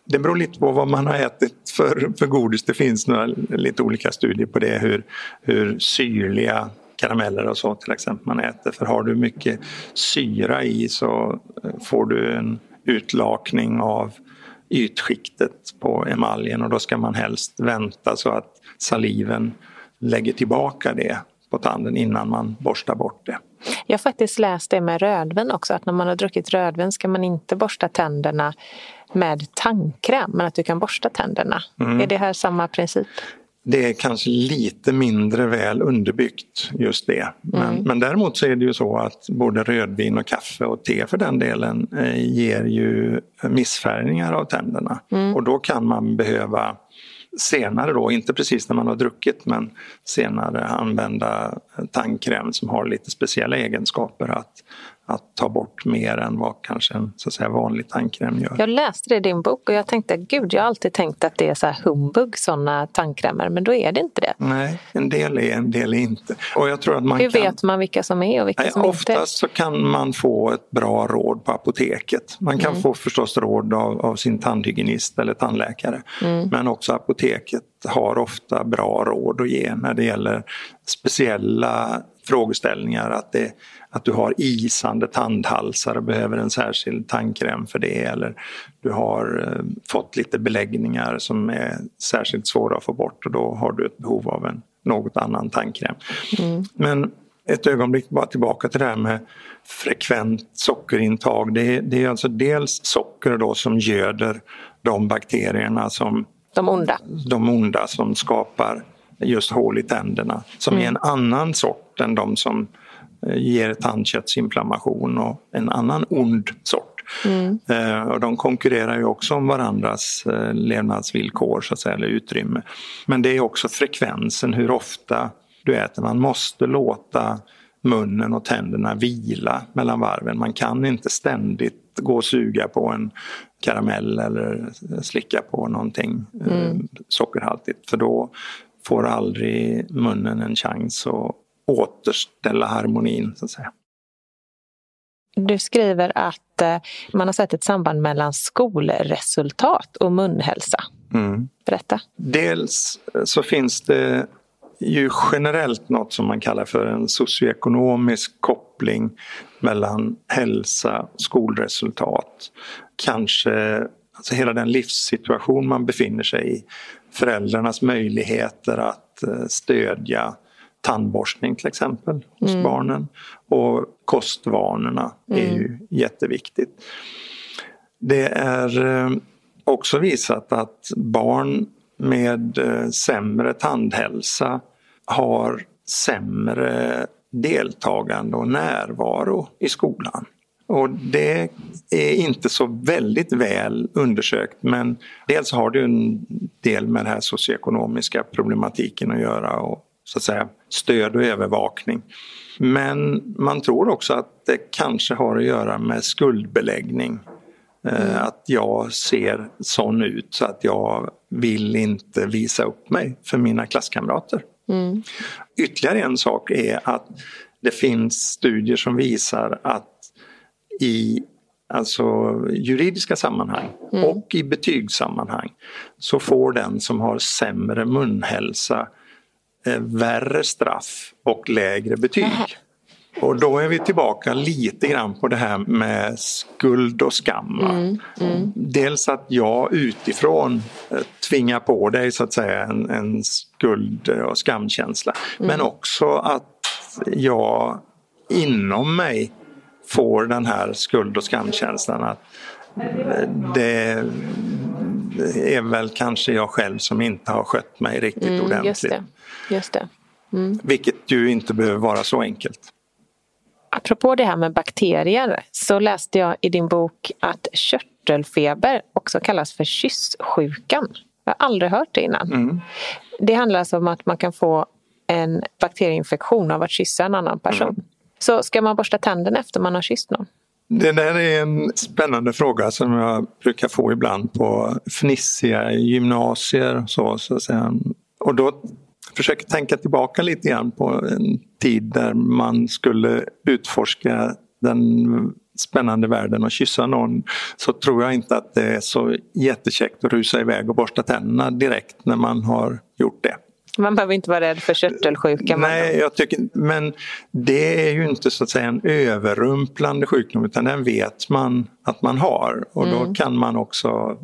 Det beror lite på vad man har ätit för, för godis. Det finns några lite olika studier på det, hur, hur syrliga karameller och så till exempel man äter. För har du mycket syra i så eh, får du en utlakning av ytskiktet på emaljen och då ska man helst vänta så att saliven lägger tillbaka det på tanden innan man borstar bort det. Jag har faktiskt läst det med rödvin också, att när man har druckit rödvin ska man inte borsta tänderna med tandkräm, men att du kan borsta tänderna. Mm. Är det här samma princip? Det är kanske lite mindre väl underbyggt just det. Men, mm. men däremot så är det ju så att både rödvin och kaffe och te för den delen eh, ger ju missfärgningar av tänderna. Mm. Och då kan man behöva senare då, inte precis när man har druckit men senare använda tandkräm som har lite speciella egenskaper att att ta bort mer än vad kanske en så att säga, vanlig tandkräm gör. Jag läste det i din bok och jag tänkte, gud, jag har alltid tänkt att det är så här humbug, sådana tandkrämer, men då är det inte det. Nej, en del är, en del är inte. Och jag tror att man Hur kan... vet man vilka som är och vilka Nej, som oftast inte är? Oftast så kan man få ett bra råd på apoteket. Man kan mm. få förstås råd av, av, sin tandhygienist eller tandläkare. Mm. Men också apoteket har ofta bra råd att ge när det gäller speciella frågeställningar. Att, det, att du har isande tandhalsar och behöver en särskild tandkräm för det. Eller du har eh, fått lite beläggningar som är särskilt svåra att få bort och då har du ett behov av en något annan tandkräm. Mm. Men ett ögonblick bara tillbaka till det här med frekvent sockerintag. Det är, det är alltså dels socker då som göder de bakterierna som de onda. De onda som skapar just hål i tänderna som mm. är en annan sort än de som eh, ger tandköttsinflammation och en annan ond sort. Mm. Eh, och de konkurrerar ju också om varandras eh, levnadsvillkor så att säga, eller utrymme. Men det är också frekvensen, hur ofta du äter. Man måste låta munnen och tänderna vila mellan varven. Man kan inte ständigt gå och suga på en karamell eller slicka på någonting mm. sockerhaltigt för då får aldrig munnen en chans att återställa harmonin så att säga. Du skriver att eh, man har sett ett samband mellan skolresultat och munhälsa. Mm. Berätta. Dels så finns det ju generellt något som man kallar för en socioekonomisk koppling mellan hälsa och skolresultat. Kanske alltså hela den livssituation man befinner sig i. Föräldrarnas möjligheter att eh, stödja tandborstning till exempel hos mm. barnen. Och kostvanorna mm. är ju jätteviktigt. Det är eh, också visat att barn med eh, sämre tandhälsa har sämre deltagande och närvaro i skolan. Och det är inte så väldigt väl undersökt men dels har det en del med den här socioekonomiska problematiken att göra och så att säga stöd och övervakning. Men man tror också att det kanske har att göra med skuldbeläggning. Eh. Att jag ser sån ut så att jag vill inte visa upp mig för mina klasskamrater. Mm. Ytterligare en sak är att det finns studier som visar att i alltså juridiska sammanhang mm. och i betygssammanhang så får den som har sämre munhälsa värre straff och lägre betyg. Och då är vi tillbaka lite grann på det här med skuld och skam. Mm, mm. Dels att jag utifrån eh, tvingar på dig så att säga en, en skuld och skamkänsla. Mm. Men också att jag inom mig får den här skuld och skamkänslan att det är väl kanske jag själv som inte har skött mig riktigt mm, ordentligt. Just det. Mm. Vilket ju inte behöver vara så enkelt. Apropå det här med bakterier så läste jag i din bok att körtelfeber också kallas för kyssjukan. Jag har aldrig hört det innan. Mm. Det handlar alltså om att man kan få en bakterieinfektion av att kyssa en annan person. Mm. Så ska man borsta tänderna efter man har kysst någon? Det där är en spännande fråga som jag brukar få ibland på fnissiga gymnasier. Så, så att säga. Och då försöker tänka tillbaka lite grann på en tid där man skulle utforska den spännande världen och kyssa någon så tror jag inte att det är så jättekäckt att rusa iväg och borsta tänderna direkt när man har gjort det. Man behöver inte vara rädd för körtelsjuka. Nej, jag tycker, men det är ju inte så att säga en överrumplande sjukdom utan den vet man att man har och mm. då kan man också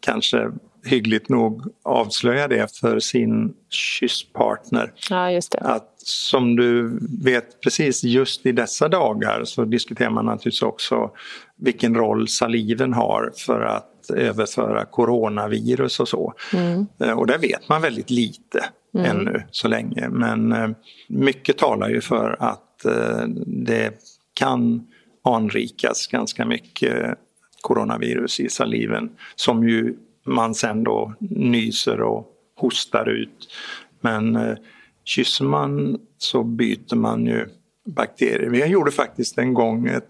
kanske hyggligt nog avslöja det för sin kysspartner. Ja, just det. Att som du vet precis just i dessa dagar så diskuterar man naturligtvis också vilken roll saliven har för att överföra coronavirus och så. Mm. Eh, och där vet man väldigt lite mm. ännu så länge. Men eh, mycket talar ju för att eh, det kan anrikas ganska mycket coronavirus i saliven som ju man sen då nyser och hostar ut. Men eh, kysser man så byter man ju bakterier. Vi gjorde faktiskt en gång ett,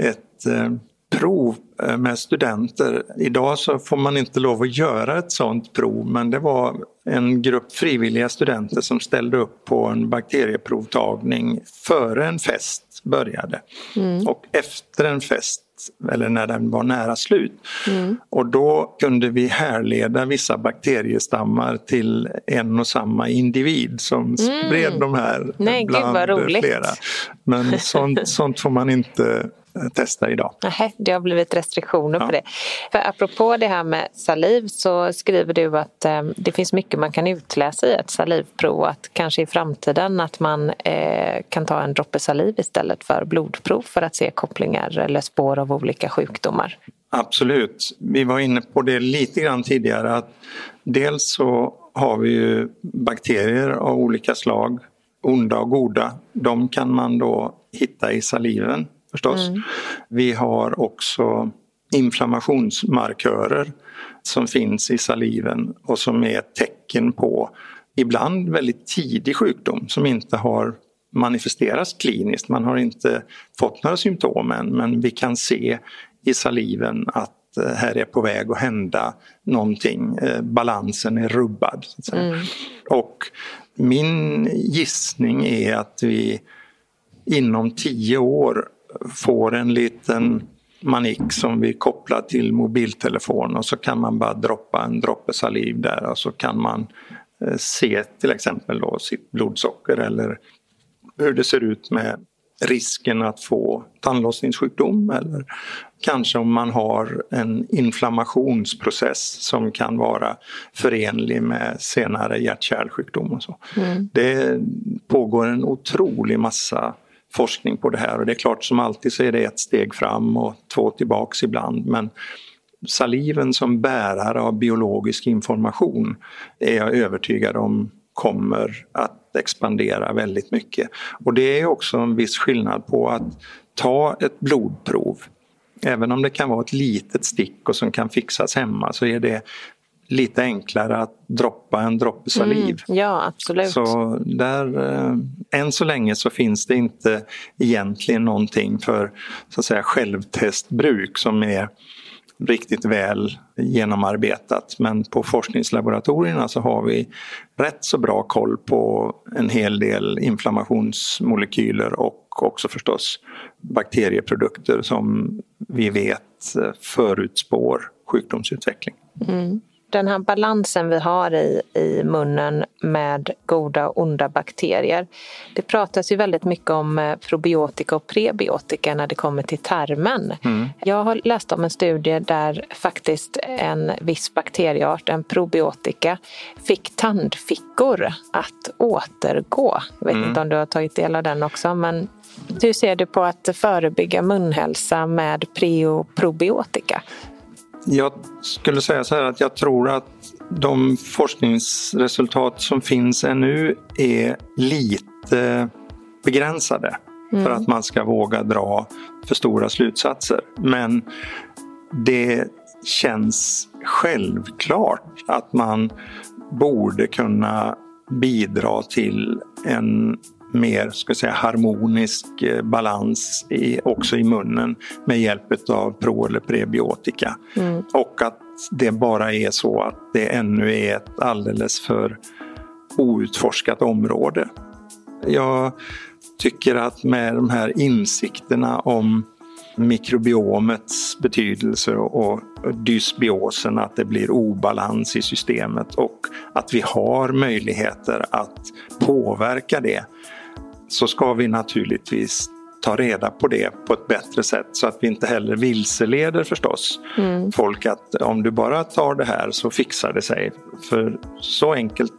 ett eh, prov eh, med studenter. Idag så får man inte lov att göra ett sådant prov men det var en grupp frivilliga studenter som ställde upp på en bakterieprovtagning före en fest började. Mm. Och efter en fest eller när den var nära slut. Mm. Och då kunde vi härleda vissa bakteriestammar till en och samma individ som mm. spred de här Nej, bland flera. Men sånt, sånt får man inte testa idag. Nej, det har blivit restriktioner ja. på det. För apropå det här med saliv så skriver du att eh, det finns mycket man kan utläsa i ett salivprov. Att kanske i framtiden att man eh, kan ta en droppe saliv istället för blodprov för att se kopplingar eller spår av olika sjukdomar. Absolut. Vi var inne på det lite grann tidigare att dels så har vi ju bakterier av olika slag, onda och goda. De kan man då hitta i saliven förstås. Mm. Vi har också inflammationsmarkörer som finns i saliven och som är tecken på ibland väldigt tidig sjukdom som inte har manifesteras kliniskt. Man har inte fått några symptom än men vi kan se i saliven att eh, här är på väg att hända någonting. Eh, balansen är rubbad. Mm. Och min gissning är att vi inom tio år får en liten manik som vi kopplar till mobiltelefon och så kan man bara droppa en droppe saliv där och så kan man eh, se till exempel då sitt blodsocker eller hur det ser ut med risken att få tandlossningssjukdom eller kanske om man har en inflammationsprocess som kan vara förenlig med senare hjärt-kärlsjukdom och så. Mm. Det pågår en otrolig massa forskning på det här och det är klart som alltid så är det ett steg fram och två tillbaks ibland men saliven som bärare av biologisk information är jag övertygad om kommer att expandera väldigt mycket. Och det är också en viss skillnad på att ta ett blodprov. Även om det kan vara ett litet stick och som kan fixas hemma så är det lite enklare att droppa en droppe saliv. Mm, ja, absolut. Så där, eh, än så länge så finns det inte egentligen någonting för så att säga, självtestbruk som är riktigt väl genomarbetat. Men på forskningslaboratorierna så har vi rätt så bra koll på en hel del inflammationsmolekyler och också förstås bakterieprodukter som vi vet förutspår sjukdomsutveckling. Mm den här balansen vi har i, i munnen med goda och onda bakterier. Det pratas ju väldigt mycket om eh, probiotika och prebiotika när det kommer till tarmen. Mm. Jag har läst om en studie där faktiskt en viss bakterieart, en probiotika, fick tandfickor att återgå. Jag vet mm. inte om du har tagit del av den också men hur ser du på att förebygga munhälsa med pre och probiotika? Jag skulle säga så här att jag tror att de forskningsresultat som finns ännu är lite begränsade mm. för att man ska våga dra för stora slutsatser. Men det känns självklart att man borde kunna bidra till en mer ska säga, harmonisk eh, balans i, också i munnen med hjälp av pro eller prebiotika. Mm. Och att det bara är så att det ännu är ett alldeles för outforskat område. Jag tycker att med de här insikterna om mikrobiomets betydelse och dysbiosen, att det blir obalans i systemet och att vi har möjligheter att påverka det så ska vi naturligtvis ta reda på det på ett bättre sätt så att vi inte heller vilseleder förstås mm. folk att om du bara tar det här så fixar det sig. För så enkelt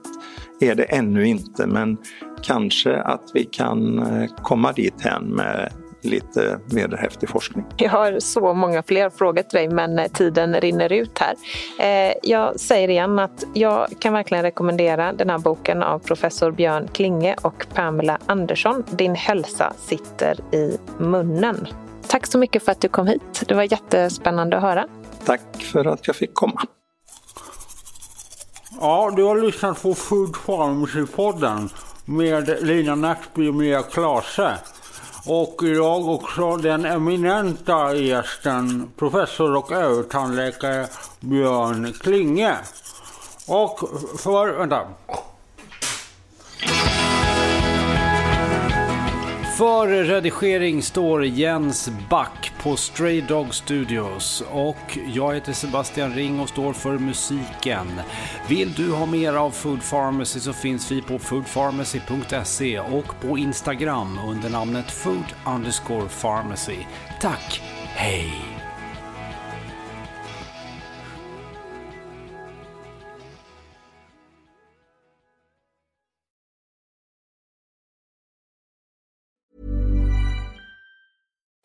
är det ännu inte men kanske att vi kan eh, komma dit hen med lite vederhäftig forskning. Jag har så många fler frågor till dig men eh, tiden rinner ut här. Eh, jag säger igen att jag kan verkligen rekommendera den här boken av professor Björn Klinge och Pamela Andersson. Din hälsa sitter i munnen. Tack så mycket för att du kom hit. Det var jättespännande att höra. Tack för att jag fick komma. Ja, du har lyssnat på Food Pharmacy-podden med Lina Nackby och Mia Klase. Och idag också den eminenta gästen, professor och övertandläkare Björn Klinge. Och för, vänta. För redigering står Jens Back på Stray Dog Studios och jag heter Sebastian Ring och står för musiken. Vill du ha mer av Food Pharmacy så finns vi på foodpharmacy.se och på Instagram under namnet food underscore pharmacy. Tack, hej!